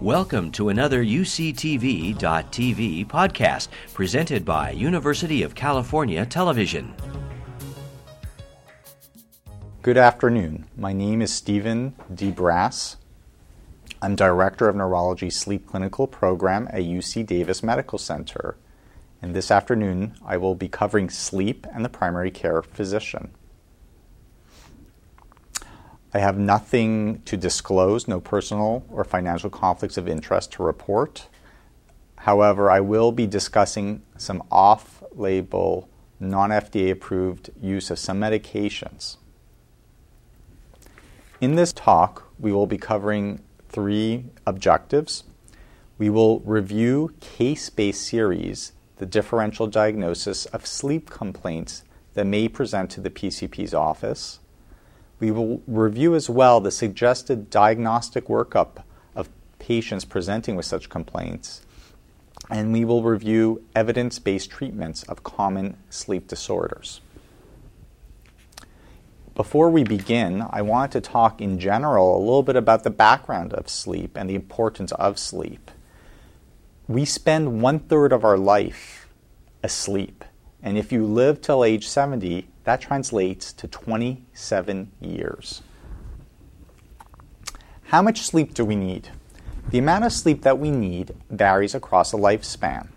Welcome to another UCTV.tv podcast presented by University of California Television. Good afternoon. My name is Stephen DeBrass. I'm Director of Neurology Sleep Clinical Program at UC Davis Medical Center. And this afternoon, I will be covering sleep and the primary care physician. I have nothing to disclose, no personal or financial conflicts of interest to report. However, I will be discussing some off label, non FDA approved use of some medications. In this talk, we will be covering three objectives. We will review case based series, the differential diagnosis of sleep complaints that may present to the PCP's office. We will review as well the suggested diagnostic workup of patients presenting with such complaints. And we will review evidence based treatments of common sleep disorders. Before we begin, I want to talk in general a little bit about the background of sleep and the importance of sleep. We spend one third of our life asleep. And if you live till age 70, that translates to 27 years. How much sleep do we need? The amount of sleep that we need varies across a lifespan.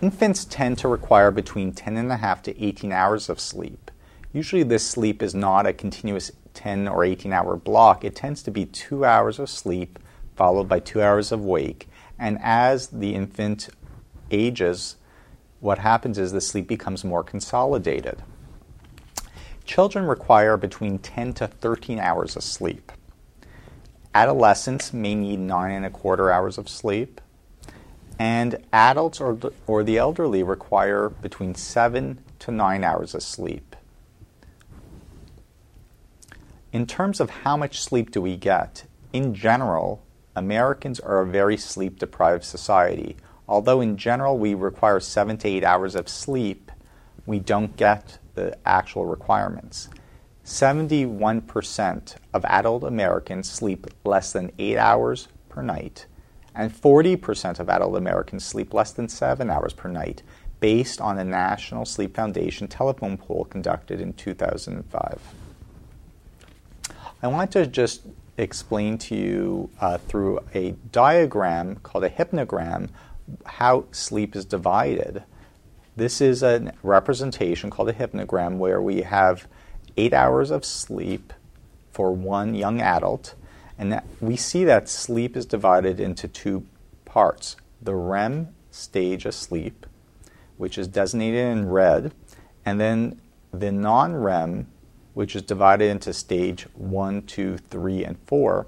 Infants tend to require between 10 and a half to 18 hours of sleep. Usually, this sleep is not a continuous 10 or 18 hour block. It tends to be two hours of sleep followed by two hours of wake. And as the infant ages, what happens is the sleep becomes more consolidated. Children require between 10 to 13 hours of sleep. Adolescents may need nine and a quarter hours of sleep. And adults or, or the elderly require between seven to nine hours of sleep. In terms of how much sleep do we get, in general, Americans are a very sleep deprived society. Although in general we require seven to eight hours of sleep, we don't get the actual requirements. 71% of adult Americans sleep less than eight hours per night, and 40% of adult Americans sleep less than seven hours per night, based on a National Sleep Foundation telephone poll conducted in 2005. I want to just explain to you uh, through a diagram called a hypnogram how sleep is divided. This is a representation called a hypnogram where we have eight hours of sleep for one young adult, and we see that sleep is divided into two parts the REM stage of sleep, which is designated in red, and then the non REM, which is divided into stage one, two, three, and four.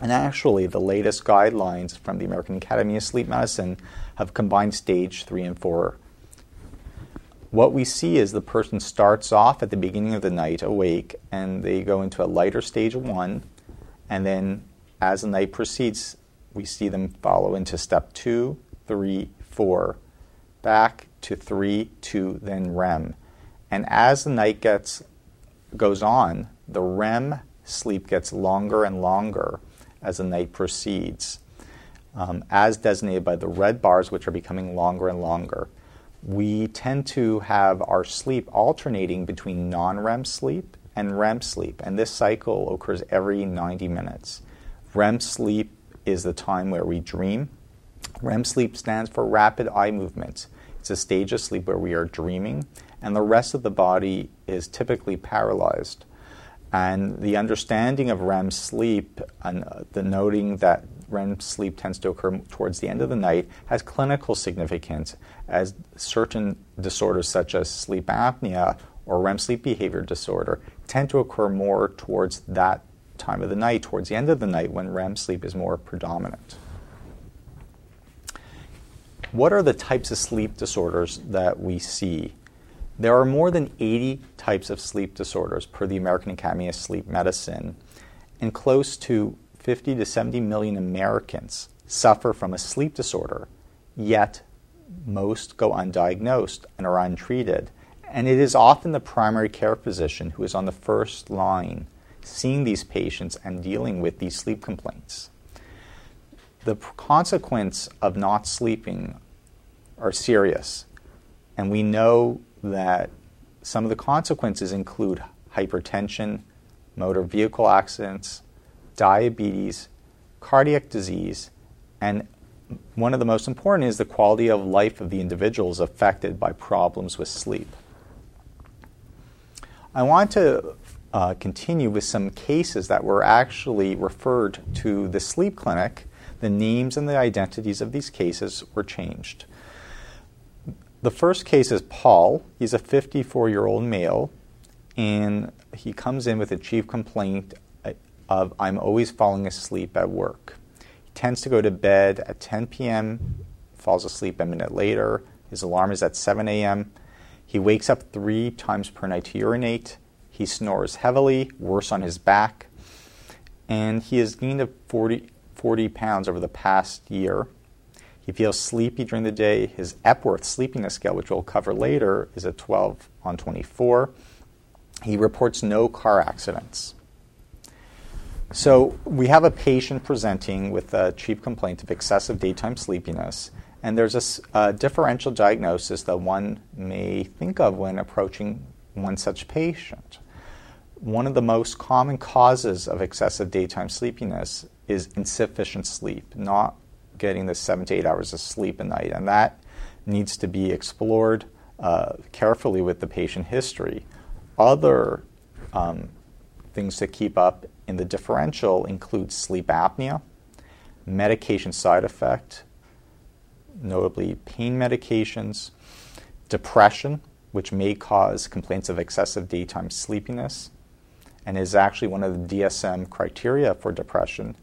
And actually, the latest guidelines from the American Academy of Sleep Medicine have combined stage three and four. What we see is the person starts off at the beginning of the night awake and they go into a lighter stage one, and then as the night proceeds, we see them follow into step two, three, four, back to three, two, then REM. And as the night gets goes on, the REM sleep gets longer and longer as the night proceeds, um, as designated by the red bars, which are becoming longer and longer. We tend to have our sleep alternating between non REM sleep and REM sleep, and this cycle occurs every 90 minutes. REM sleep is the time where we dream. REM sleep stands for rapid eye movements. It's a stage of sleep where we are dreaming, and the rest of the body is typically paralyzed. And the understanding of REM sleep and uh, the noting that REM sleep tends to occur towards the end of the night has clinical significance as certain disorders such as sleep apnea or REM sleep behavior disorder tend to occur more towards that time of the night, towards the end of the night when REM sleep is more predominant. What are the types of sleep disorders that we see there are more than 80 types of sleep disorders per the American Academy of Sleep Medicine, and close to 50 to 70 million Americans suffer from a sleep disorder, yet most go undiagnosed and are untreated. And it is often the primary care physician who is on the first line seeing these patients and dealing with these sleep complaints. the consequence of not sleeping are serious. And we know that some of the consequences include hypertension, motor vehicle accidents, diabetes, cardiac disease, and one of the most important is the quality of life of the individuals affected by problems with sleep. I want to uh, continue with some cases that were actually referred to the sleep clinic. The names and the identities of these cases were changed. The first case is Paul. He's a 54 year old male, and he comes in with a chief complaint uh, of I'm always falling asleep at work. He tends to go to bed at 10 p.m., falls asleep a minute later. His alarm is at 7 a.m. He wakes up three times per night to urinate. He snores heavily, worse on his back. And he has gained 40, 40 pounds over the past year. He feels sleepy during the day. His Epworth sleepiness scale, which we'll cover later, is a 12 on 24. He reports no car accidents. So we have a patient presenting with a chief complaint of excessive daytime sleepiness, and there's a, a, differential diagnosis that one may think of when approaching one such patient. One of the most common causes of excessive daytime sleepiness is insufficient sleep, not getting the seven to eight hours of sleep a night, and that needs to be explored uh, carefully with the patient history. Other um, things to keep up in the differential include sleep apnea, medication side effect, notably pain medications, depression, which may cause complaints of excessive daytime sleepiness, and is actually one of the DSM criteria for depression,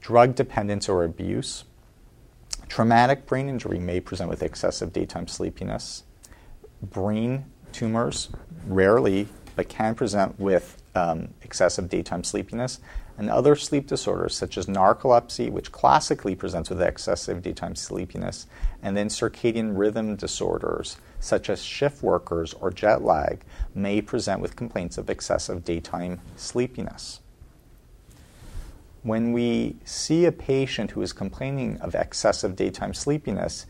drug dependence or abuse. Traumatic brain injury may present with excessive daytime sleepiness. Brain tumors rarely but can present with um, excessive daytime sleepiness, and other sleep disorders such as narcolepsy, which classically presents with excessive daytime sleepiness, and then circadian rhythm disorders such as shift workers or jet lag may present with complaints of excessive daytime sleepiness. When we see a patient who is complaining of excessive daytime sleepiness,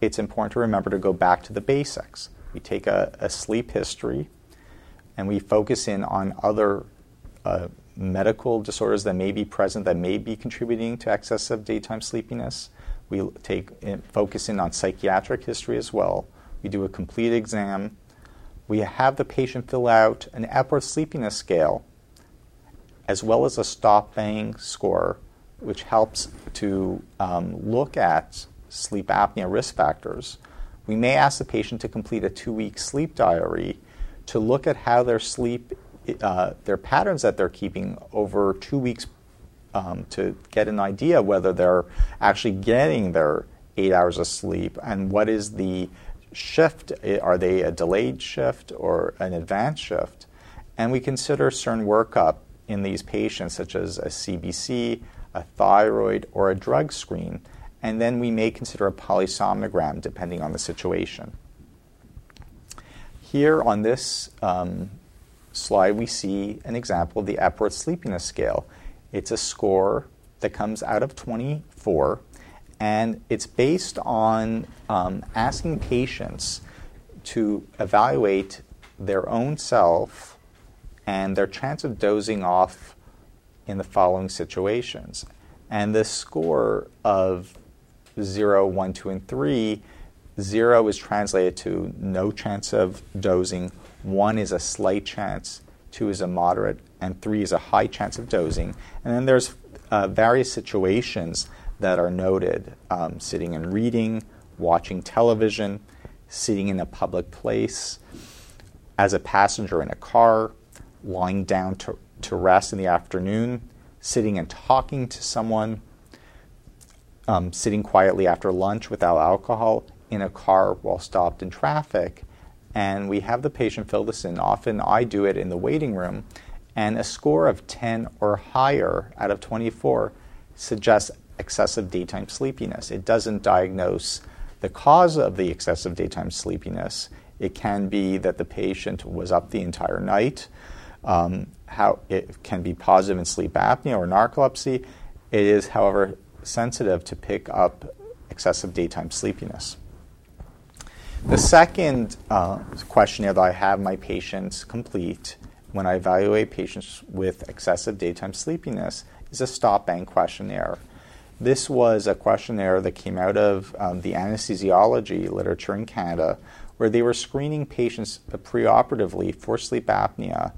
it's important to remember to go back to the basics. We take a, a sleep history, and we focus in on other uh, medical disorders that may be present that may be contributing to excessive daytime sleepiness. We take focus in on psychiatric history as well. We do a complete exam. We have the patient fill out an Epworth sleepiness scale as well as a stop bang score, which helps to um, look at sleep apnea risk factors. We may ask the patient to complete a two week sleep diary to look at how their sleep, uh, their patterns that they're keeping over two weeks um, to get an idea whether they're actually getting their eight hours of sleep and what is the shift. Are they a delayed shift or an advanced shift? And we consider certain workup in these patients, such as a CBC, a thyroid, or a drug screen. And then we may consider a polysomnogram depending on the situation. Here on this um, slide, we see an example of the Epworth Sleepiness Scale. It's a score that comes out of 24, and it's based on um, asking patients to evaluate their own self and their chance of dozing off in the following situations. And the score of 0, 1, 2, and 3 Zero is translated to no chance of dozing, one is a slight chance, two is a moderate, and three is a high chance of dozing. And then there's uh, various situations that are noted um, sitting and reading, watching television, sitting in a public place, as a passenger in a car, lying down to, to rest in the afternoon, sitting and talking to someone, um, sitting quietly after lunch without alcohol, in a car while stopped in traffic, and we have the patient fill this in. Often I do it in the waiting room, and a score of 10 or higher out of 24 suggests excessive daytime sleepiness. It doesn't diagnose the cause of the excessive daytime sleepiness. It can be that the patient was up the entire night. Um, how it can be positive in sleep apnea or narcolepsy. It is, however, sensitive to pick up excessive daytime sleepiness. The second uh, questionnaire that I have my patients complete when I evaluate patients with excessive daytime sleepiness is a stop bang questionnaire. This was a questionnaire that came out of um, the anesthesiology literature in Canada, where they were screening patients preoperatively for sleep apnea,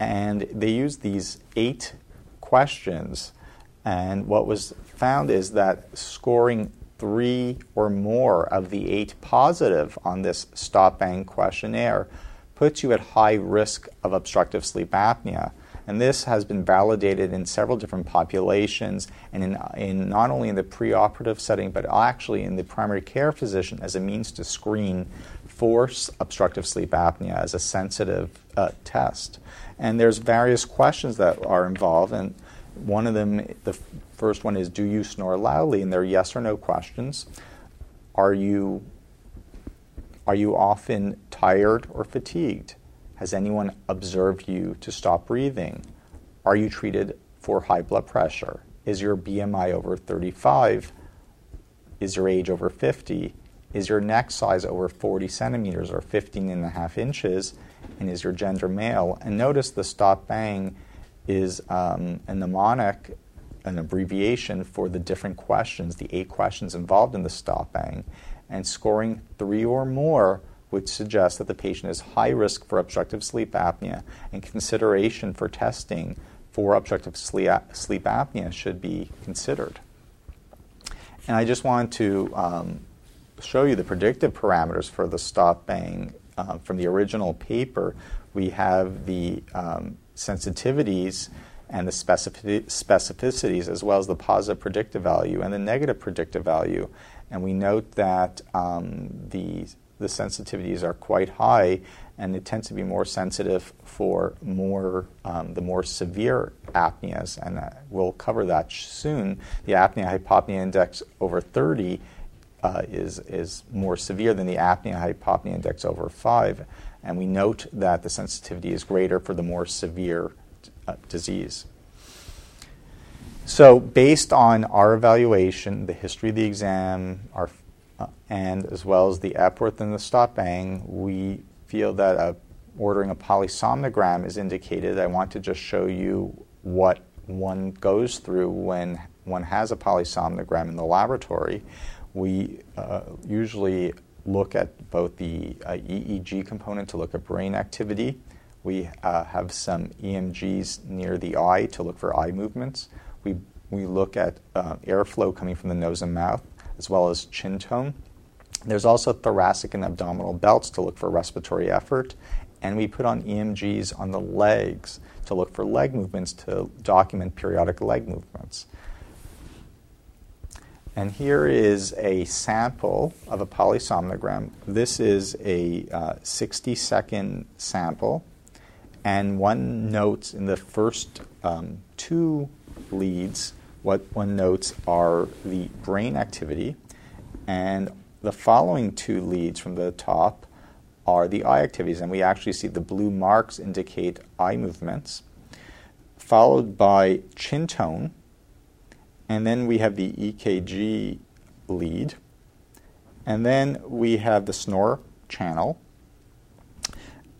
and they used these eight questions. And what was found is that scoring three or more of the eight positive on this stop bang questionnaire puts you at high risk of obstructive sleep apnea. And this has been validated in several different populations and in, in not only in the preoperative setting, but actually in the primary care physician as a means to screen for obstructive sleep apnea as a sensitive uh, test. And there's various questions that are involved, and one of them, the first one is, do you snore loudly? And they're yes or no questions. Are you are you often tired or fatigued? Has anyone observed you to stop breathing? Are you treated for high blood pressure? Is your BMI over 35? Is your age over 50? Is your neck size over 40 centimeters or 15 and a half inches? And is your gender male? And notice the stop bang is um, a mnemonic, an abbreviation for the different questions, the eight questions involved in the stop bang. And scoring three or more would suggest that the patient is high risk for obstructive sleep apnea, and consideration for testing for obstructive sleep, sleep apnea should be considered. And I just wanted to um, show you the predictive parameters for the stop bang uh, from the original paper. We have the um, sensitivities and the specificities, as well as the positive predictive value and the negative predictive value. And we note that um, the the sensitivities are quite high, and it tends to be more sensitive for more um, the more severe apneas, and uh, we'll cover that soon. The apnea hypopnea index over 30 uh, is is more severe than the apnea hypopnea index over five, and we note that the sensitivity is greater for the more severe uh, disease. So, based on our evaluation, the history of the exam, our uh, and as well as the Epworth and the stop bang, we feel that uh, ordering a polysomnogram is indicated. I want to just show you what one goes through when one has a polysomnogram in the laboratory. We uh, usually look at both the uh, EEG component to look at brain activity. We uh, have some EMGs near the eye to look for eye movements. We, we look at uh, airflow coming from the nose and mouth as well as chin tone. There's also thoracic and abdominal belts to look for respiratory effort, and we put on EMGs on the legs to look for leg movements to document periodic leg movements. And here is a sample of a polysomnogram. This is a uh, 60 second sample, and one notes in the first um, two leads what one notes are the brain activity, and the following two leads from the top are the eye activities, and we actually see the blue marks indicate eye movements, followed by chin tone, and then we have the EKG lead, and then we have the snore channel,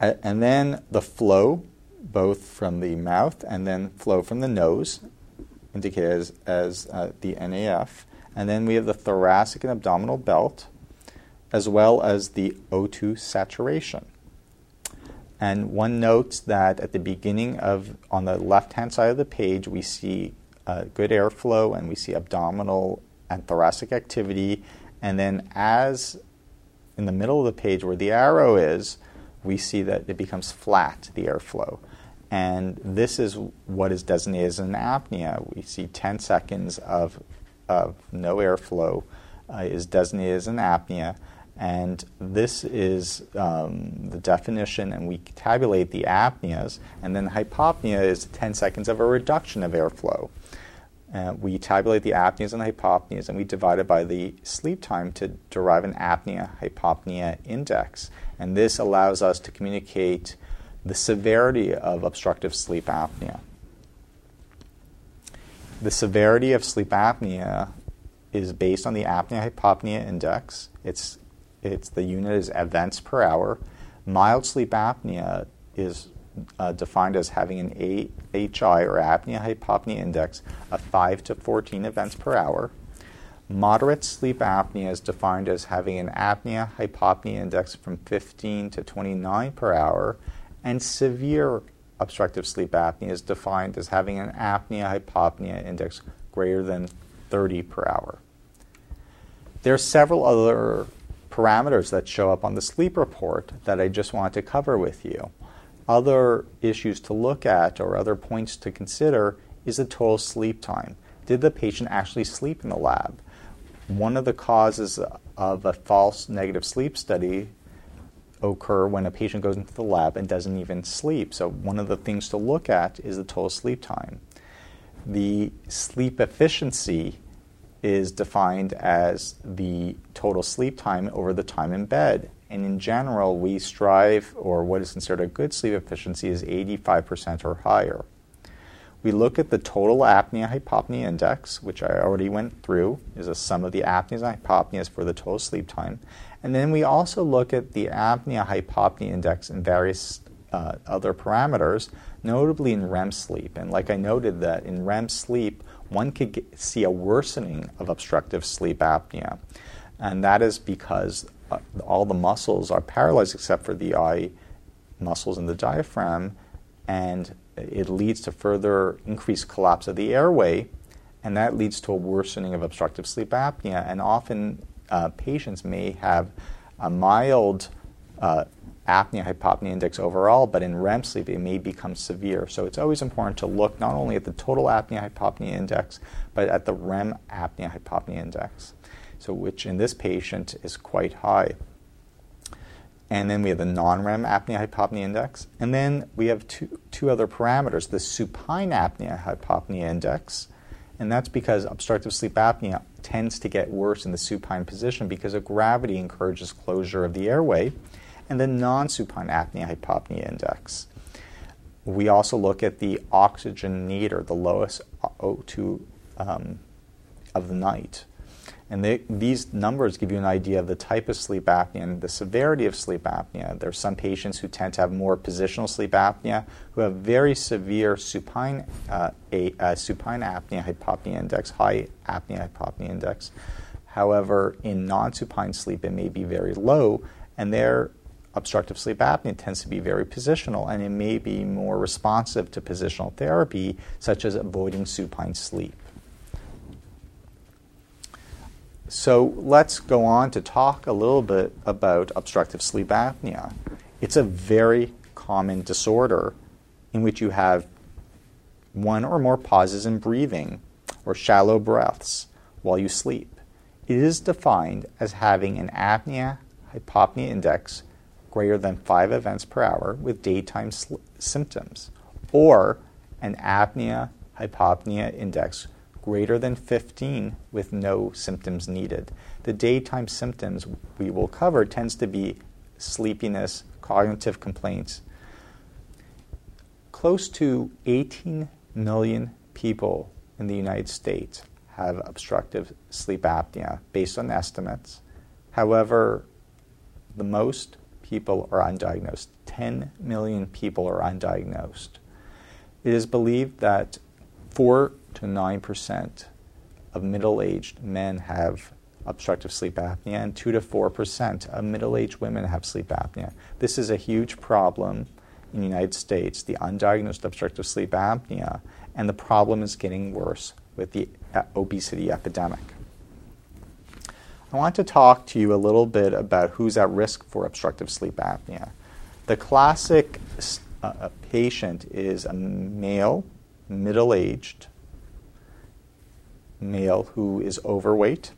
and then the flow, both from the mouth and then flow from the nose, indicated as, as uh, the NAF. And then we have the thoracic and abdominal belt, as well as the O2 saturation. And one notes that at the beginning of, on the left hand side of the page, we see uh, good airflow and we see abdominal and thoracic activity. And then, as in the middle of the page where the arrow is, we see that it becomes flat, the airflow. And this is what is designated as an apnea. We see 10 seconds of, of no airflow uh, is designated as an apnea. And this is um, the definition, and we tabulate the apneas. And then hypopnea is 10 seconds of a reduction of airflow. Uh, we tabulate the apneas and the hypopneas, and we divide it by the sleep time to derive an apnea hypopnea index. And this allows us to communicate the severity of obstructive sleep apnea. The severity of sleep apnea is based on the apnea hypopnea index. It's, it's the unit is events per hour. Mild sleep apnea is uh, defined as having an AHI or apnea hypopnea index of 5 to 14 events per hour. Moderate sleep apnea is defined as having an apnea hypopnea index from 15 to 29 per hour, and severe obstructive sleep apnea is defined as having an apnea hypopnea index greater than 30 per hour. There are several other parameters that show up on the sleep report that I just want to cover with you. Other issues to look at or other points to consider is the total sleep time. Did the patient actually sleep in the lab? One of the causes of a false negative sleep study occur when a patient goes into the lab and doesn't even sleep. So one of the things to look at is the total sleep time. The sleep efficiency is defined as the total sleep time over the time in bed. And in general, we strive, or what is considered a good sleep efficiency is 85% or higher. We look at the total apnea hypopnea index, which I already went through, is a sum of the apneas and hypopneas for the total sleep time. And then we also look at the apnea hypopnea index and various uh, other parameters, notably in REM sleep. And like I noted, that in REM sleep, one could get, see a worsening of obstructive sleep apnea. And that is because uh, all the muscles are paralyzed except for the eye muscles and the diaphragm, and it leads to further increased collapse of the airway, and that leads to a worsening of obstructive sleep apnea. And often uh, patients may have a mild uh, apnea hypopnea index overall, but in REM sleep it may become severe. So it's always important to look not only at the total apnea hypopnea index, but at the REM apnea hypopnea index, so which in this patient is quite high. And then we have the non REM apnea hypopnea index. And then we have two, two other parameters the supine apnea hypopnea index. And that's because obstructive sleep apnea tends to get worse in the supine position because of gravity encourages closure of the airway and the non supine apnea hypopnea index. We also look at the oxygen need, or the lowest O2 um, of the night. And they, these numbers give you an idea of the type of sleep apnea and the severity of sleep apnea. There are some patients who tend to have more positional sleep apnea, who have very severe supine, uh, a, uh, supine apnea hypopnea index, high apnea hypopnea index. However, in non supine sleep, it may be very low, and their obstructive sleep apnea tends to be very positional and it may be more responsive to positional therapy, such as avoiding supine sleep. So let's go on to talk a little bit about obstructive sleep apnea. It's a very common disorder in which you have one or more pauses in breathing or shallow breaths while you sleep. It is defined as having an apnea hypopnea index greater than five events per hour with daytime sl- symptoms, or an apnea hypopnea index greater than 15 with no symptoms needed. The daytime symptoms we will cover tends to be sleepiness, cognitive complaints. Close to 18 million people in the United States have obstructive sleep apnea based on estimates. However, the most people are undiagnosed. 10 million people are undiagnosed. It is believed that 4 to 9% of middle aged men have obstructive sleep apnea, and 2 to 4% of middle aged women have sleep apnea. This is a huge problem in the United States, the undiagnosed obstructive sleep apnea, and the problem is getting worse with the uh, obesity epidemic. I want to talk to you a little bit about who's at risk for obstructive sleep apnea. The classic uh, patient is a male, middle aged male who is overweight.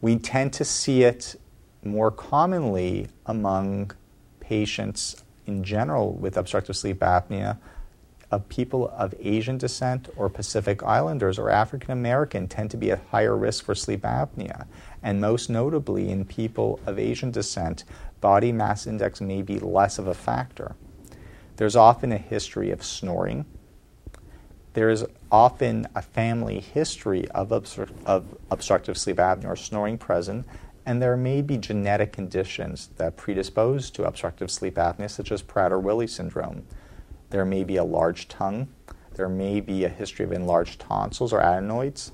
We tend to see it more commonly among patients in general with obstructive sleep apnea of people of Asian descent or Pacific Islanders or African American tend to be at higher risk for sleep apnea and most notably in people of Asian descent, body mass index may be less of a factor. There's often a history of snoring. There is often a family history of, obstru- of obstructive sleep apnea or snoring present, and there may be genetic conditions that predispose to obstructive sleep apnea, such as Prader-Willi syndrome. There may be a large tongue. There may be a history of enlarged tonsils or adenoids.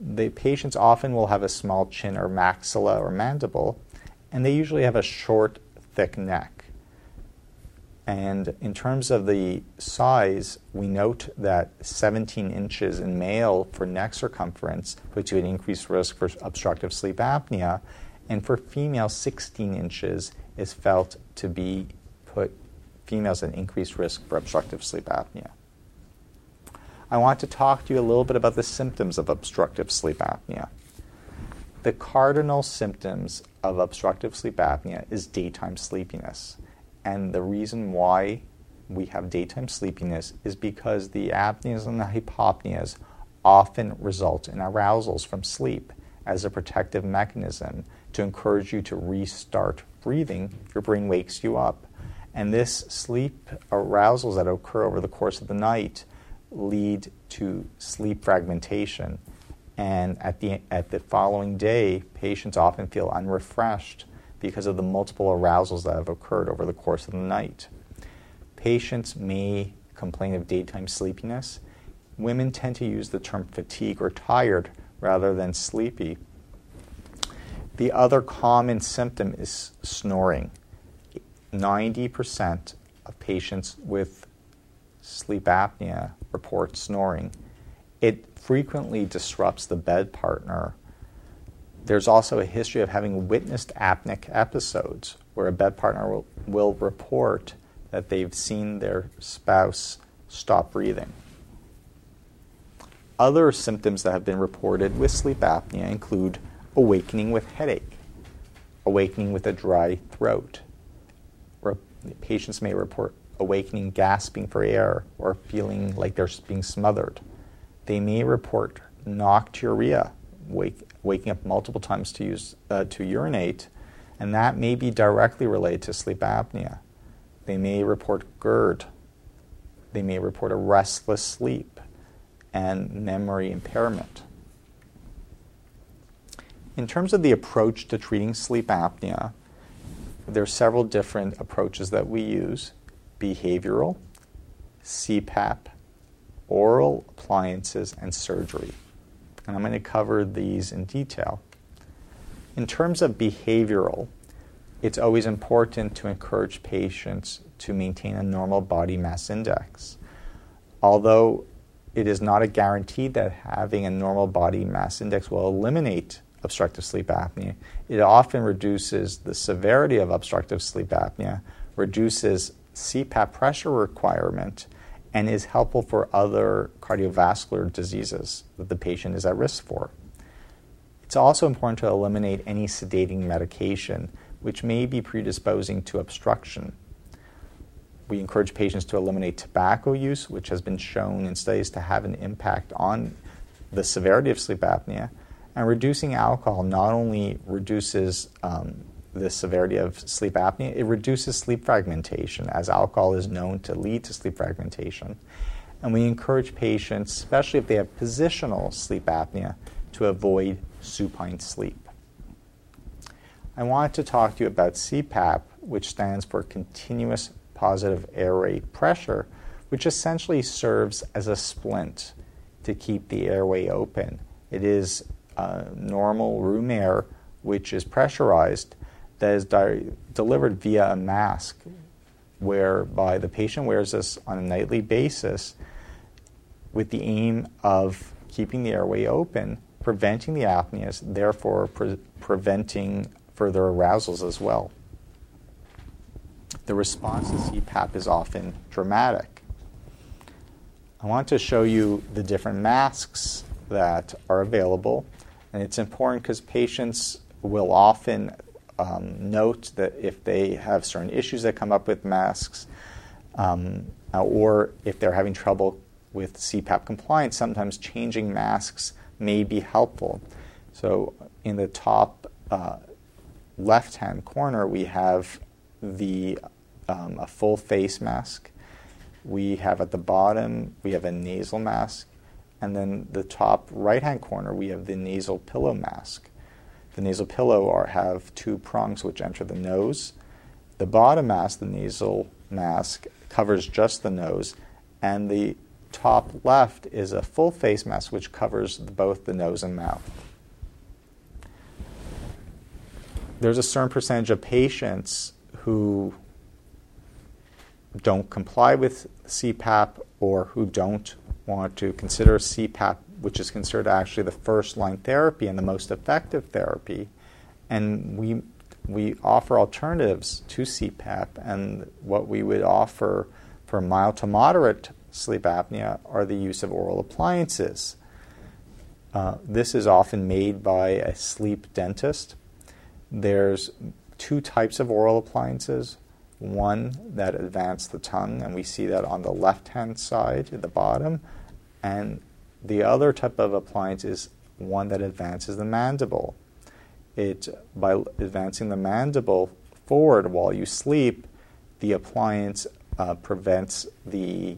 The patients often will have a small chin or maxilla or mandible, and they usually have a short, thick neck. And in terms of the size, we note that 17 inches in male for neck circumference puts you at increased risk for obstructive sleep apnea, and for female, 16 inches is felt to be put females at increased risk for obstructive sleep apnea. I want to talk to you a little bit about the symptoms of obstructive sleep apnea. The cardinal symptoms of obstructive sleep apnea is daytime sleepiness. And the reason why we have daytime sleepiness is because the apneas and the hypopneas often result in arousals from sleep as a protective mechanism to encourage you to restart breathing if your brain wakes you up. And this sleep arousals that occur over the course of the night lead to sleep fragmentation. And at the, at the following day, patients often feel unrefreshed because of the multiple arousals that have occurred over the course of the night. Patients may complain of daytime sleepiness. Women tend to use the term fatigue or tired rather than sleepy. The other common symptom is snoring. 90% of patients with sleep apnea report snoring. It frequently disrupts the bed partner there's also a history of having witnessed apneic episodes where a bed partner will, will report that they've seen their spouse stop breathing. Other symptoms that have been reported with sleep apnea include awakening with headache, awakening with a dry throat. Patients may report awakening gasping for air or feeling like they're being smothered. They may report nocturia, wake, waking up multiple times to use uh, to urinate, and that may be directly related to sleep apnea. They may report GERD. They may report a restless sleep and memory impairment. In terms of the approach to treating sleep apnea, there are several different approaches that we use behavioral, CPAP, oral appliances, and surgery and I'm going to cover these in detail. In terms of behavioral, it's always important to encourage patients to maintain a normal body mass index. Although it is not a guarantee that having a normal body mass index will eliminate obstructive sleep apnea, it often reduces the severity of obstructive sleep apnea, reduces CPAP pressure requirement, and is helpful for other cardiovascular diseases that the patient is at risk for. It's also important to eliminate any sedating medication which may be predisposing to obstruction. We encourage patients to eliminate tobacco use, which has been shown in studies to have an impact on the severity of sleep apnea. And reducing alcohol not only reduces um, the severity of sleep apnea, it reduces sleep fragmentation, as alcohol is known to lead to sleep fragmentation. And we encourage patients, especially if they have positional sleep apnea, to avoid supine sleep. I wanted to talk to you about CPAP, which stands for continuous positive airway pressure, which essentially serves as a splint to keep the airway open. It is uh, normal room air which is pressurized that is di- delivered via a mask, whereby the patient wears this on a nightly basis with the aim of keeping the airway open, preventing the apneas, therefore pre- preventing further arousals as well. The response to CPAP is often dramatic. I want to show you the different masks that are available, and it's important because patients will often um, note that if they have certain issues that come up with masks, um, or if they're having trouble with CPAP compliance, sometimes changing masks may be helpful. So, in the top uh, left hand corner, we have the um, a full face mask. We have at the bottom, we have a nasal mask. And then the top right hand corner, we have the nasal pillow mask. The nasal pillow are, have two prongs which enter the nose. The bottom mask, the nasal mask, covers just the nose, and the top left is a full face mask which covers both the nose and mouth. There's a certain percentage of patients who don't comply with CPAP or who don't want to consider CPAP, which is considered actually the first line therapy and the most effective therapy. And we, we offer alternatives to CPAP, and what we would offer for mild to moderate sleep apnea are the use of oral appliances. Uh, this is often made by a sleep dentist. There's two types of oral appliances one that advance the tongue, and we see that on the left hand side at the bottom, and the other type of appliance is one that advances the mandible. It by advancing the mandible forward while you sleep, the appliance uh, prevents the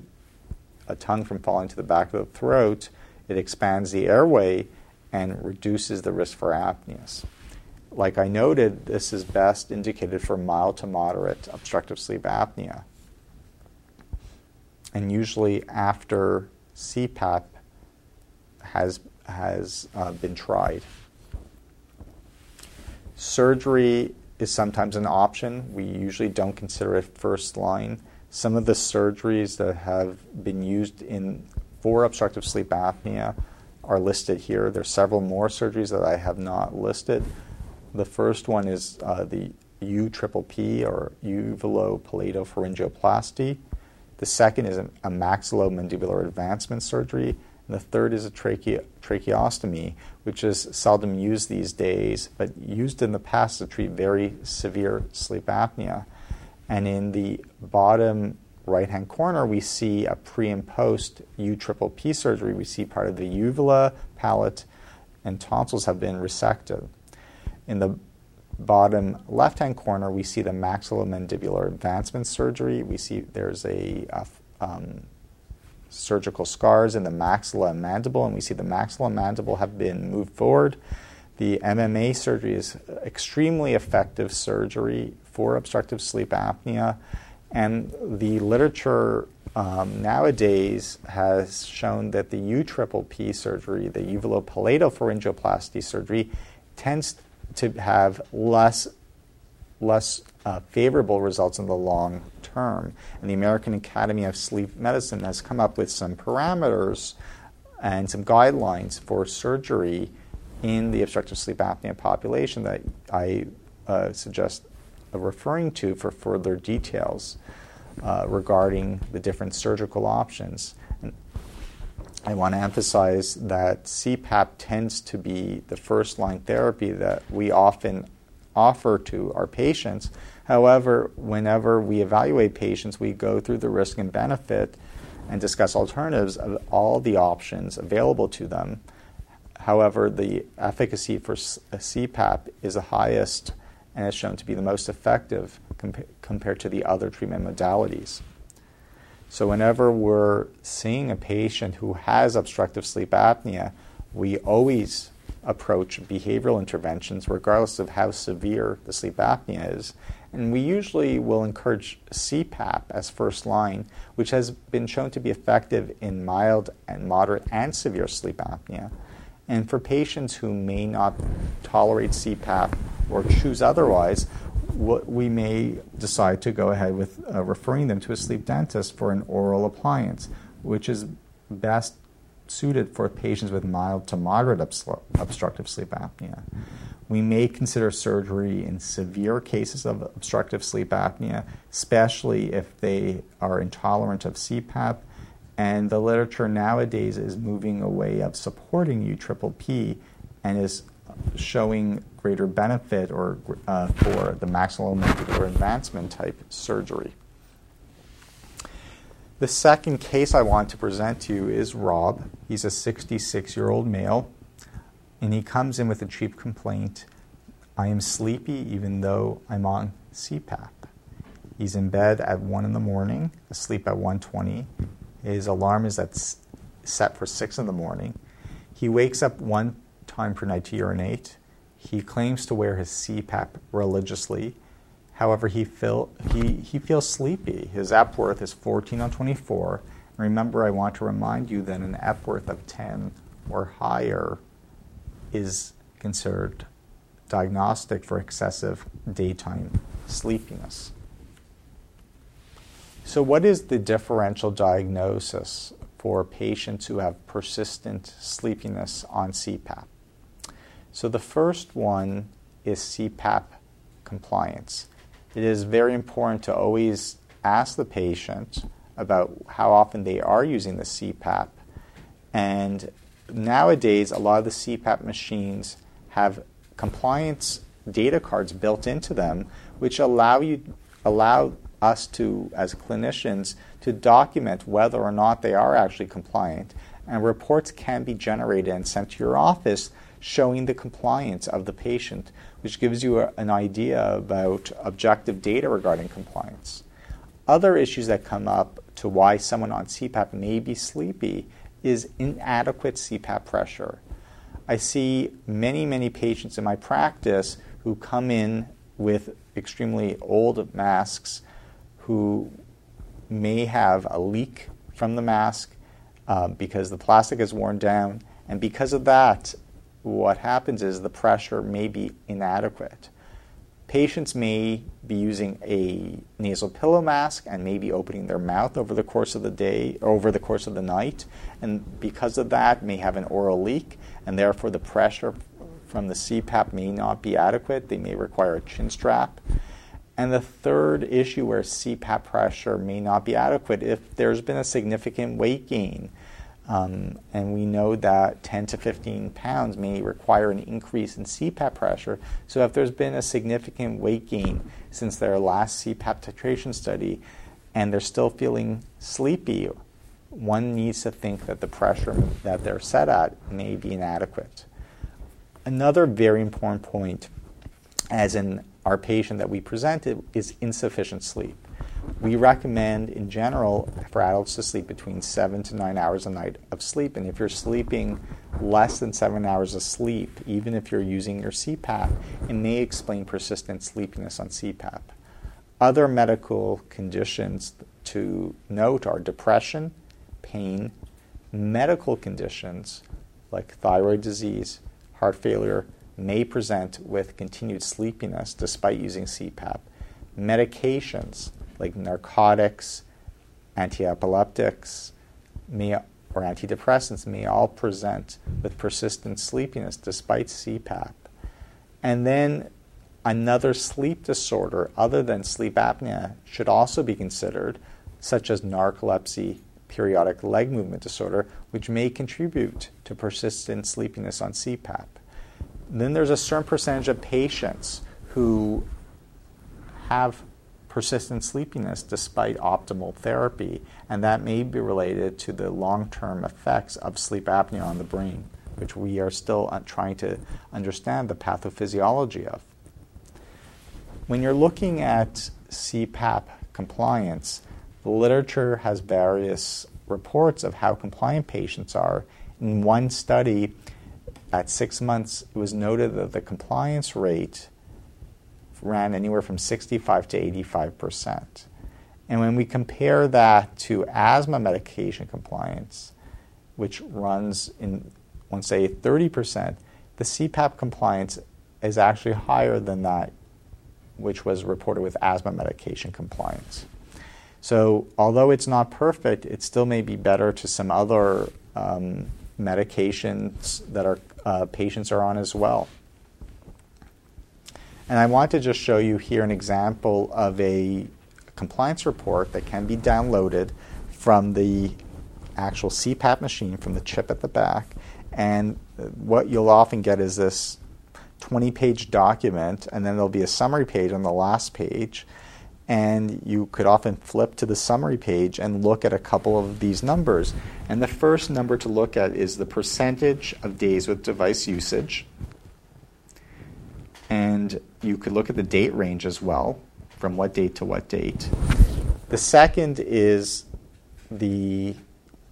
tongue from falling to the back of the throat. It expands the airway and reduces the risk for apneas. Like I noted, this is best indicated for mild to moderate obstructive sleep apnea. And usually after CPAP has, has uh, been tried. Surgery is sometimes an option. We usually don't consider it first line. Some of the surgeries that have been used in for obstructive sleep apnea are listed here. There's several more surgeries that I have not listed. The first one is uh, the U triple P or uvulopalatopharyngoplasty. The second is a, a maxillomandibular advancement surgery. And the third is a trache- tracheostomy, which is seldom used these days, but used in the past to treat very severe sleep apnea. And in the bottom right hand corner, we see a pre and post U triple P surgery. We see part of the uvula, palate, and tonsils have been resected. In the bottom left hand corner, we see the maxillomandibular advancement surgery. We see there's a, a um, surgical scars in the maxilla and mandible, and we see the maxilla and mandible have been moved forward. The MMA surgery is extremely effective surgery for obstructive sleep apnea, and the literature um, nowadays has shown that the U triple P surgery, the uvulopalatopharyngoplasty surgery, tends to have less less uh, favorable results in the long term. And the American Academy of Sleep Medicine has come up with some parameters and some guidelines for surgery in the obstructive sleep apnea population that I uh, suggest referring to for further details uh, regarding the different surgical options. I want to emphasize that CPAP tends to be the first line therapy that we often offer to our patients. However, whenever we evaluate patients, we go through the risk and benefit and discuss alternatives of all the options available to them. However, the efficacy for CPAP is the highest and is shown to be the most effective compa- compared to the other treatment modalities. So, whenever we're seeing a patient who has obstructive sleep apnea, we always approach behavioral interventions regardless of how severe the sleep apnea is. And we usually will encourage CPAP as first line, which has been shown to be effective in mild and moderate and severe sleep apnea. And for patients who may not tolerate CPAP or choose otherwise, we may decide to go ahead with uh, referring them to a sleep dentist for an oral appliance, which is best suited for patients with mild to moderate obstructive sleep apnea. We may consider surgery in severe cases of obstructive sleep apnea, especially if they are intolerant of CPAP. And the literature nowadays is moving away of supporting U triple P and is showing greater benefit or uh, for the maxillomandibular or advancement type surgery. The second case I want to present to you is Rob. He's a 66 year old male, and he comes in with a chief complaint I am sleepy even though I'm on CPAP. He's in bed at 1 in the morning, asleep at 1:20. His alarm is at set for 6 in the morning. He wakes up one time per night to urinate. He claims to wear his CPAP religiously. However, he, feel, he, he feels sleepy. His Epworth is 14 on 24. Remember, I want to remind you that an Epworth of 10 or higher is considered diagnostic for excessive daytime sleepiness. So, what is the differential diagnosis for patients who have persistent sleepiness on CPAP? So, the first one is CPAP compliance. It is very important to always ask the patient about how often they are using the CPAP. And nowadays, a lot of the CPAP machines have compliance data cards built into them, which allow you allow us to, as clinicians, to document whether or not they are actually compliant. And reports can be generated and sent to your office showing the compliance of the patient, which gives you a, an idea about objective data regarding compliance. Other issues that come up to why someone on CPAP may be sleepy is inadequate CPAP pressure. I see many, many patients in my practice who come in with extremely old masks who may have a leak from the mask uh, because the plastic is worn down. And because of that, what happens is the pressure may be inadequate. Patients may be using a nasal pillow mask and may be opening their mouth over the course of the day, over the course of the night, and because of that, may have an oral leak, and therefore the pressure from the CPAP may not be adequate. They may require a chin strap. And the third issue where CPAP pressure may not be adequate if there's been a significant weight gain. Um, and we know that 10 to 15 pounds may require an increase in CPAP pressure. So, if there's been a significant weight gain since their last CPAP titration study and they're still feeling sleepy, one needs to think that the pressure that they're set at may be inadequate. Another very important point, as in our patient that we presented, is insufficient sleep. We recommend, in general, for adults to sleep between seven to nine hours a night of sleep. And if you're sleeping less than seven hours of sleep, even if you're using your CPAP, it may explain persistent sleepiness on CPAP. Other medical conditions to note are depression, pain, medical conditions like thyroid disease, heart failure may present with continued sleepiness despite using CPAP. Medications like narcotics, antiepileptics, or antidepressants may all present with persistent sleepiness despite CPAP. And then another sleep disorder other than sleep apnea should also be considered, such as narcolepsy, periodic leg movement disorder, which may contribute to persistent sleepiness on CPAP. Then there's a certain percentage of patients who have persistent sleepiness despite optimal therapy, and that may be related to the long term effects of sleep apnea on the brain, which we are still uh, trying to understand the pathophysiology of. When you're looking at CPAP compliance, the literature has various reports of how compliant patients are. In one study, at six months, it was noted that the compliance rate ran anywhere from 65 to 85 percent. And when we compare that to asthma medication compliance, which runs in, let's say, 30 percent, the CPAP compliance is actually higher than that, which was reported with asthma medication compliance. So, although it's not perfect, it still may be better to some other um, medications that our uh, patients are on as well. And I want to just show you here an example of a compliance report that can be downloaded from the actual CPAP machine, from the chip at the back. And what you'll often get is this 20 page document, and then there'll be a summary page on the last page. And you could often flip to the summary page and look at a couple of these numbers. And the first number to look at is the percentage of days with device usage. And you could look at the date range as well, from what date to what date. The second is the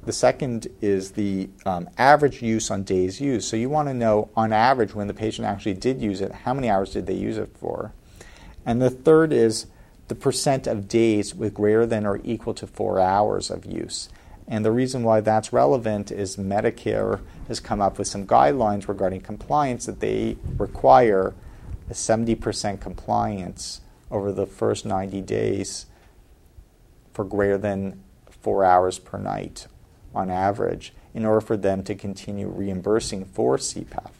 the second is the um, average use on days used. So you want to know, on average, when the patient actually did use it, how many hours did they use it for? And the third is the percent of days with greater than or equal to four hours of use. And the reason why that's relevant is Medicare has come up with some guidelines regarding compliance that they require a 70% compliance over the first 90 days for greater than four hours per night on average in order for them to continue reimbursing for CPAP.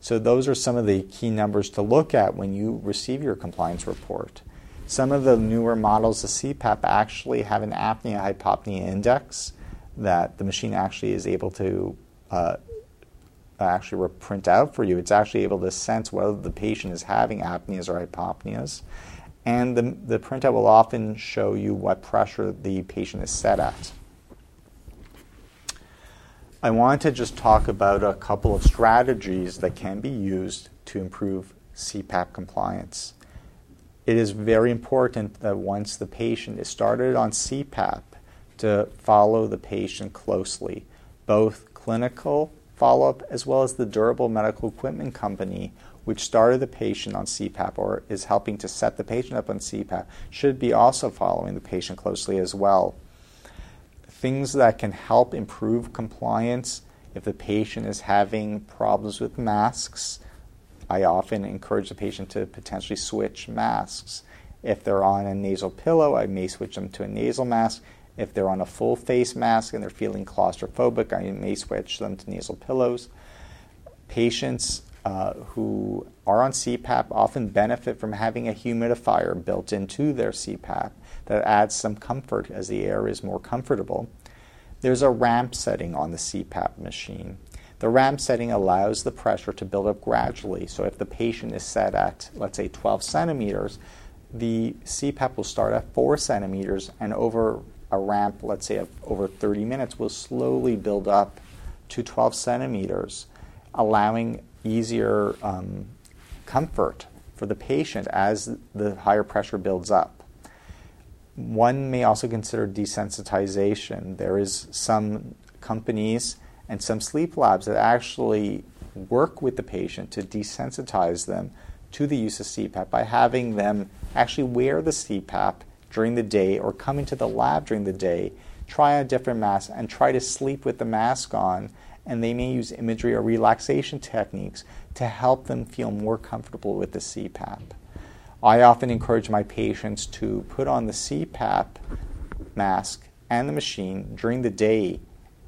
So, those are some of the key numbers to look at when you receive your compliance report. Some of the newer models of CPAP actually have an apnea hypopnea index that the machine actually is able to uh, actually print out for you. It's actually able to sense whether the patient is having apneas or hypopneas. And the, the printout will often show you what pressure the patient is set at. I want to just talk about a couple of strategies that can be used to improve CPAP compliance. It is very important that once the patient is started on CPAP, to follow the patient closely, both clinical follow up as well as the durable medical equipment company, which started the patient on CPAP or is helping to set the patient up on CPAP, should be also following the patient closely as well things that can help improve compliance if the patient is having problems with masks. I often encourage the patient to potentially switch masks. If they're on a nasal pillow, I may switch them to a nasal mask. If they're on a full face mask and they're feeling claustrophobic, I may switch them to nasal pillows. Patients uh, who are on CPAP often benefit from having a humidifier built into their CPAP that adds some comfort as the air is more comfortable. There's a ramp setting on the CPAP machine. The ramp setting allows the pressure to build up gradually. So if the patient is set at, let's say, 12 centimeters, the CPAP will start at 4 centimeters and over a ramp, let's say, of over 30 minutes, will slowly build up to 12 centimeters, allowing easier um, comfort for the patient as the higher pressure builds up. One may also consider desensitization. There is some companies and some sleep labs that actually work with the patient to desensitize them to the use of CPAP by having them actually wear the CPAP during the day or come into the lab during the day, try a different mask, and try to sleep with the mask on. And they may use imagery or relaxation techniques to help them feel more comfortable with the CPAP. I often encourage my patients to put on the CPAP mask and the machine during the day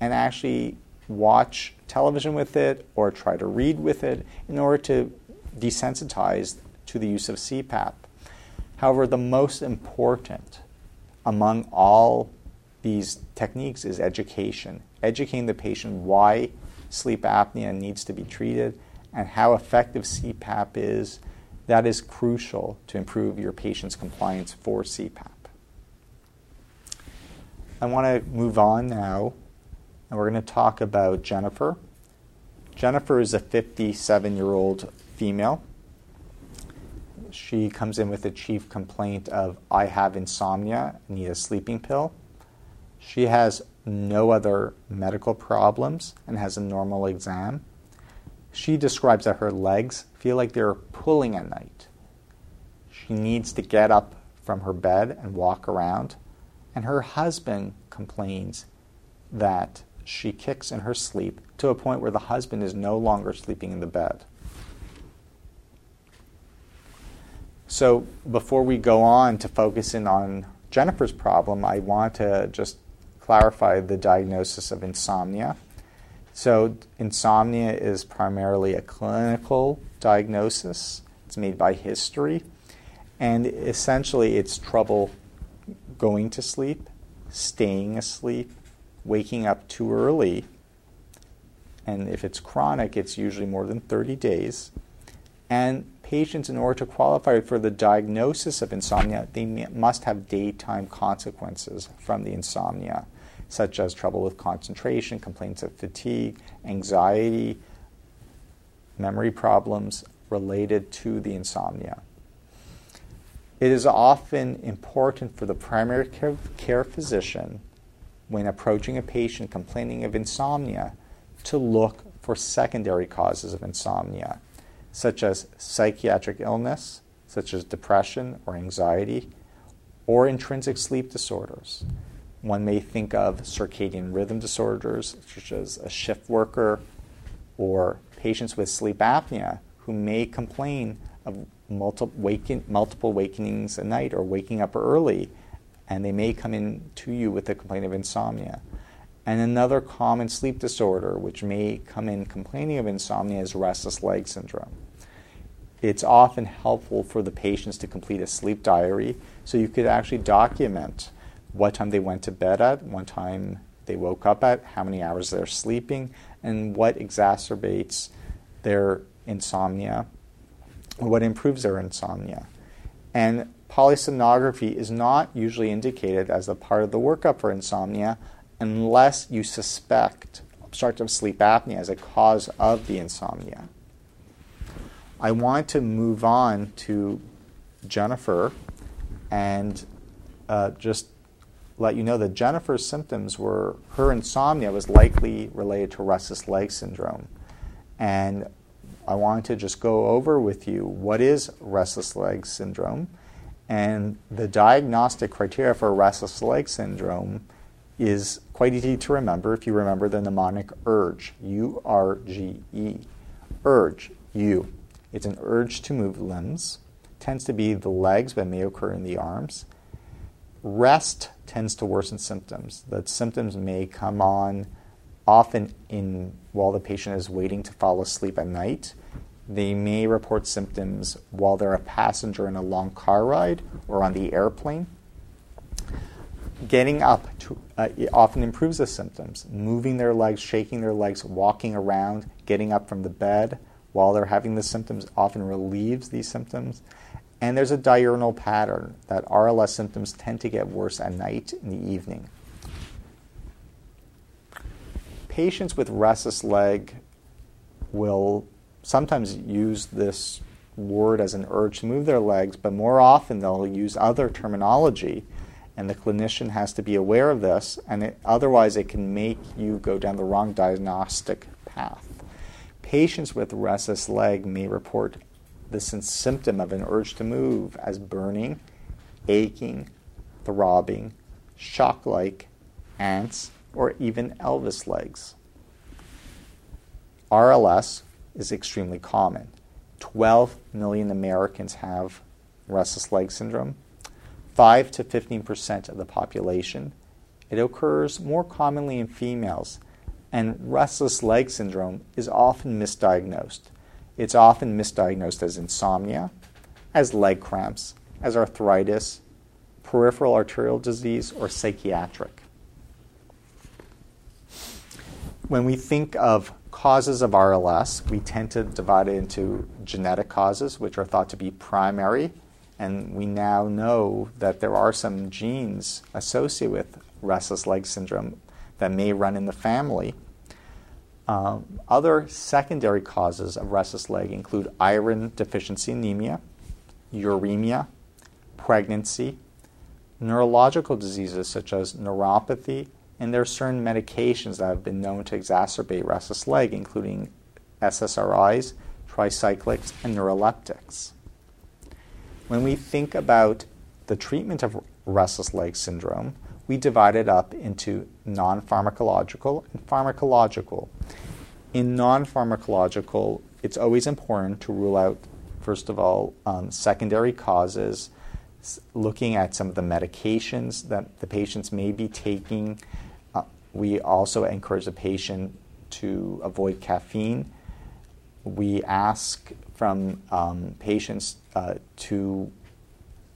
and actually watch television with it or try to read with it in order to desensitize to the use of CPAP. However, the most important among all these techniques is education. Educating the patient why sleep apnea needs to be treated and how effective CPAP is that is crucial to improve your patient's compliance for CPAP. I want to move on now, and we're going to talk about Jennifer. Jennifer is a 57 year old female. She comes in with a chief complaint of I have insomnia, need a sleeping pill. She has no other medical problems and has a normal exam. She describes that her legs feel like they're pulling at night. She needs to get up from her bed and walk around. And her husband complains that she kicks in her sleep to a point where the husband is no longer sleeping in the bed. So, before we go on to focus in on Jennifer's problem, I want to just clarify the diagnosis of insomnia. So, insomnia is primarily a clinical diagnosis, it's made by history, and essentially it's trouble going to sleep, staying asleep, waking up too early, and if it's chronic, it's usually more than 30 days. And patients, in order to qualify for the diagnosis of insomnia, they must have daytime consequences from the insomnia such as trouble with concentration, complaints of fatigue, anxiety, memory problems related to the insomnia. It is often important for the primary care, care physician when approaching a patient complaining of insomnia to look for secondary causes of insomnia, such as psychiatric illness, such as depression or anxiety, or intrinsic sleep disorders. One may think of circadian rhythm disorders, such as a shift worker, or patients with sleep apnea who may complain of multiple, waken, multiple wakenings a night or waking up early, and they may come in to you with a complaint of insomnia. And another common sleep disorder, which may come in complaining of insomnia, is restless leg syndrome. It's often helpful for the patients to complete a sleep diary so you could actually document what time they went to bed at, what time they woke up at, how many hours they're sleeping, and what exacerbates their insomnia, or what improves their insomnia. And polysomnography is not usually indicated as a part of the workup for insomnia unless you suspect obstructive sleep apnea as a cause of the insomnia. I want to move on to Jennifer and uh, just let you know that Jennifer's symptoms were her insomnia was likely related to restless leg syndrome. And I wanted to just go over with you what is restless leg syndrome. And the diagnostic criteria for restless leg syndrome is quite easy to remember if you remember the mnemonic URGE, U R G E. URGE, U. It's an urge to move limbs, tends to be the legs, but may occur in the arms. Rest tends to worsen symptoms. The symptoms may come on often in while the patient is waiting to fall asleep at night. They may report symptoms while they're a passenger in a long car ride or on the airplane. Getting up to, uh, often improves the symptoms. Moving their legs, shaking their legs, walking around, getting up from the bed while they're having the symptoms often relieves these symptoms. And there's a diurnal pattern that RLS symptoms tend to get worse at night in the evening. Patients with restless leg will sometimes use this word as an urge to move their legs, but more often they'll use other terminology, and the clinician has to be aware of this, and it, otherwise it can make you go down the wrong diagnostic path. Patients with restless leg may report this symptom of an urge to move as burning, aching, throbbing, shock like, ants, or even Elvis legs. RLS is extremely common. 12 million Americans have restless leg syndrome, 5 to 15% of the population. It occurs more commonly in females, and restless leg syndrome is often misdiagnosed. It's often misdiagnosed as insomnia, as leg cramps, as arthritis, peripheral arterial disease, or psychiatric. When we think of causes of RLS, we tend to divide it into genetic causes, which are thought to be primary, and we now know that there are some genes associated with restless leg syndrome that may run in the family. Um, other secondary causes of restless leg include iron deficiency anemia, uremia, pregnancy, neurological diseases such as neuropathy, and there are certain medications that have been known to exacerbate restless leg, including SSRIs, tricyclics, and neuroleptics. When we think about the treatment of restless leg syndrome, we divide it up into non pharmacological and pharmacological. In non pharmacological, it's always important to rule out, first of all, um, secondary causes, looking at some of the medications that the patients may be taking. Uh, we also encourage the patient to avoid caffeine. We ask from um, patients uh, to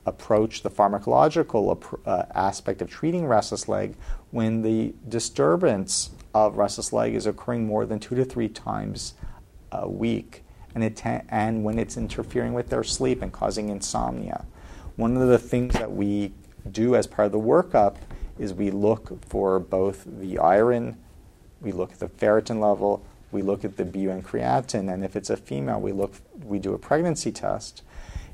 approach the pharmacological uh, aspect of treating restless leg when the disturbance of restless leg is occurring more than two to three times a week, and, it and when it's interfering with their sleep and causing insomnia. One of the things that we do as part of the workup is we look for both the iron, we look at the ferritin level, we look at the BUN creatinine, and if it's a female, we look we do a pregnancy test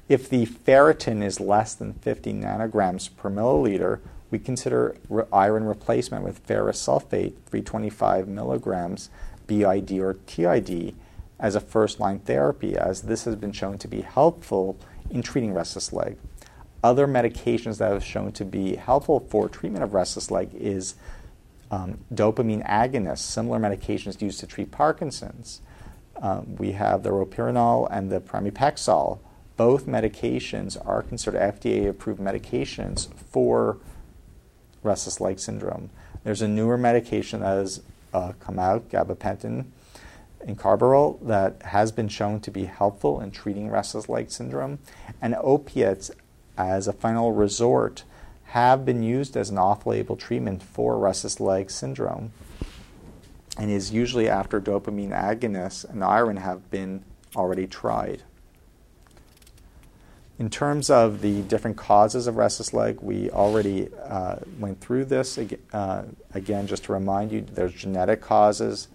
if the ferritin is less than 50 nanograms per milliliter, we consider re- iron replacement with ferrous sulfate, 325 milligrams BID or TID, as a first line therapy, as this has been shown to be helpful in treating restless leg. Other medications that have shown to be helpful for treatment of restless leg is um, dopamine agonists, similar medications used to treat Parkinson's. Um, we have the ropinirole and the pramipexole. Both medications are considered FDA approved medications for restless leg syndrome. There's a newer medication that has uh, come out, gabapentin enacarbil, that has been shown to be helpful in treating restless leg syndrome. And opiates, as a final resort, have been used as an off label treatment for restless leg syndrome and is usually after dopamine agonists and iron have been already tried. In terms of the different causes of restless leg, we already uh, went through this. Uh, again, just to remind you, there's genetic causes,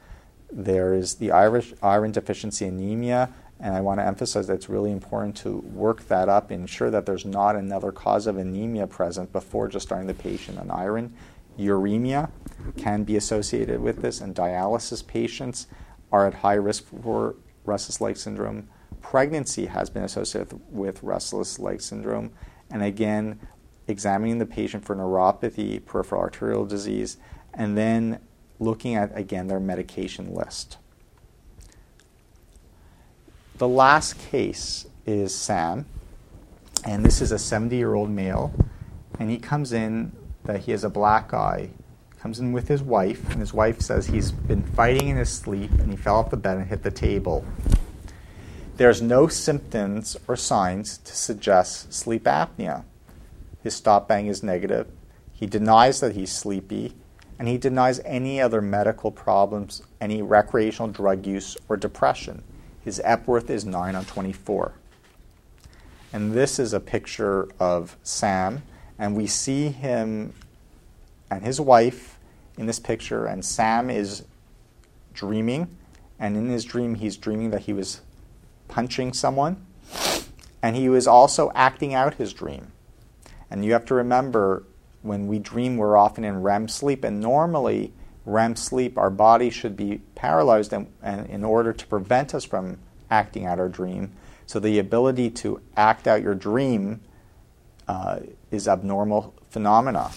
there is the Irish, iron deficiency anemia, and I want to emphasize that it's really important to work that up, ensure that there's not another cause of anemia present before just starting the patient on iron. Uremia can be associated with this, and dialysis patients are at high risk for restless leg syndrome. Pregnancy has been associated with restless leg syndrome, and again, examining the patient for neuropathy, peripheral arterial disease, and then looking at again their medication list. The last case is Sam, and this is a 70 year old male, and he comes in that he has a black eye. Comes in with his wife, and his wife says he's been fighting in his sleep and he fell off the bed and hit the table. There's no symptoms or signs to suggest sleep apnea. His stop bang is negative. He denies that he's sleepy, and he denies any other medical problems, any recreational drug use, or depression. His Epworth is 9 on 24. And this is a picture of Sam and we see him and his wife in this picture, and Sam is dreaming, and in his dream, he's dreaming that he was punching someone, and he was also acting out his dream. And you have to remember when we dream, we're often in REM sleep, and normally, REM sleep, our body should be paralyzed in, in order to prevent us from acting out our dream. So the ability to act out your dream uh, is abnormal phenomena.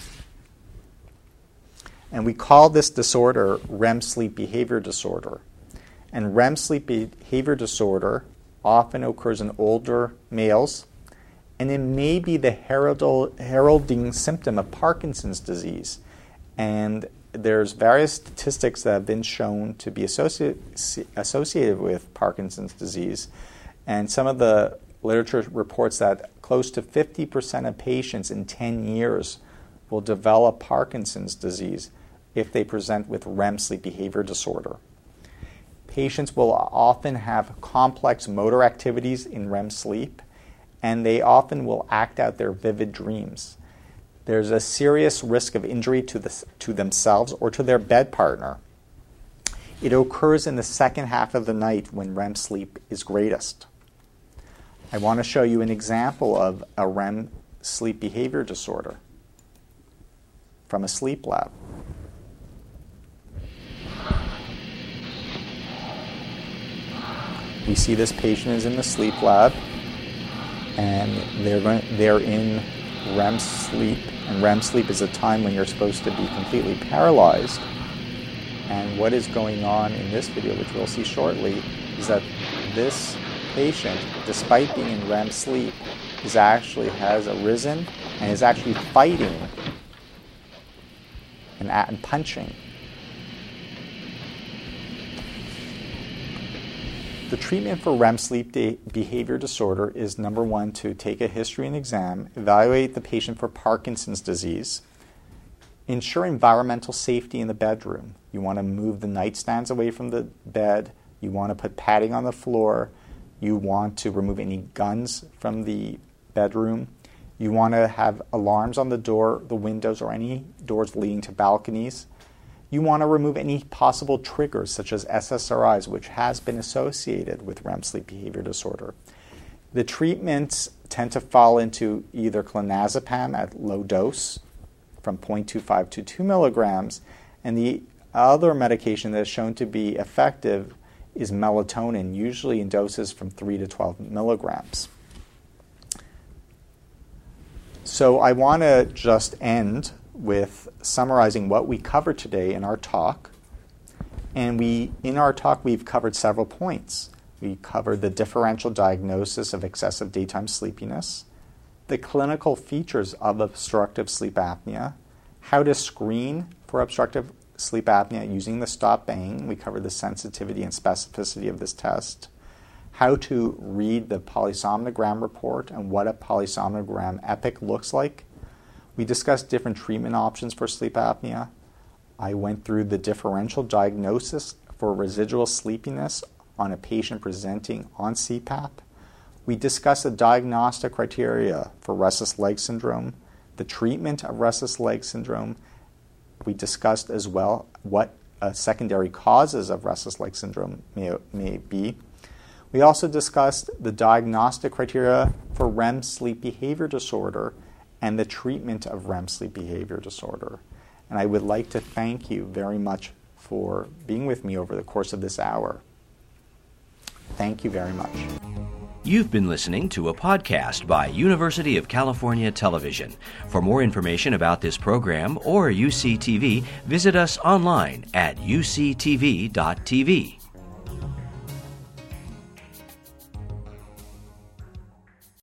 And we call this disorder REM sleep behavior disorder. And REM sleep behavior disorder often occurs in older males, and it may be the heralding symptom of Parkinson's disease. And there's various statistics that have been shown to be associated, associated with Parkinson's disease. And some of the literature reports that close to 50% of patients in 10 years will develop Parkinson's disease if they present with REM sleep behavior disorder. Patients will often have complex motor activities in REM sleep, and they often will act out their vivid dreams. There's a serious risk of injury to, the, to themselves or to their bed partner. It occurs in the second half of the night when REM sleep is greatest. I want to show you an example of a REM sleep behavior disorder from a sleep lab. We see this patient is in the sleep lab and they're, going, they're in REM sleep. And REM sleep is a time when you're supposed to be completely paralyzed. And what is going on in this video, which we'll see shortly, is that this patient, despite being in REM sleep, is actually has arisen and is actually fighting and, and punching. The treatment for REM sleep de- behavior disorder is number one to take a history and exam, evaluate the patient for Parkinson's disease, ensure environmental safety in the bedroom. You want to move the nightstands away from the bed, you want to put padding on the floor, you want to remove any guns from the bedroom. You want to have alarms on the door, the windows, or any doors leading to balconies. You want to remove any possible triggers, such as SSRIs, which has been associated with REM sleep behavior disorder. The treatments tend to fall into either clonazepam at low dose from 0.25 to 2 milligrams. And the other medication that is shown to be effective is melatonin, usually in doses from 3 to 12 milligrams. So I want to just end with summarizing what we covered today in our talk. And we, in our talk, we've covered several points. We covered the differential diagnosis of excessive daytime sleepiness, the clinical features of obstructive sleep apnea, how to screen for obstructive sleep apnea using the stop bang. We covered the sensitivity and specificity of this test, how to read the polysomnogram report and what a polysomnogram epoch looks like. We discussed different treatment options for sleep apnea. I went through the differential diagnosis for residual sleepiness on a patient presenting on CPAP. We discussed the diagnostic criteria for restless leg syndrome, the treatment of restless leg syndrome. We discussed as well what uh, secondary causes of restless leg syndrome may, may be. We also discussed the diagnostic criteria for REM sleep behavior disorder and the treatment of REM sleep behavior disorder. And I would like to thank you very much for being with me over the course of this hour. Thank you very much. You've been listening to a podcast by University of California Television. For more information about this program or UCTV, visit us online at uctv.tv.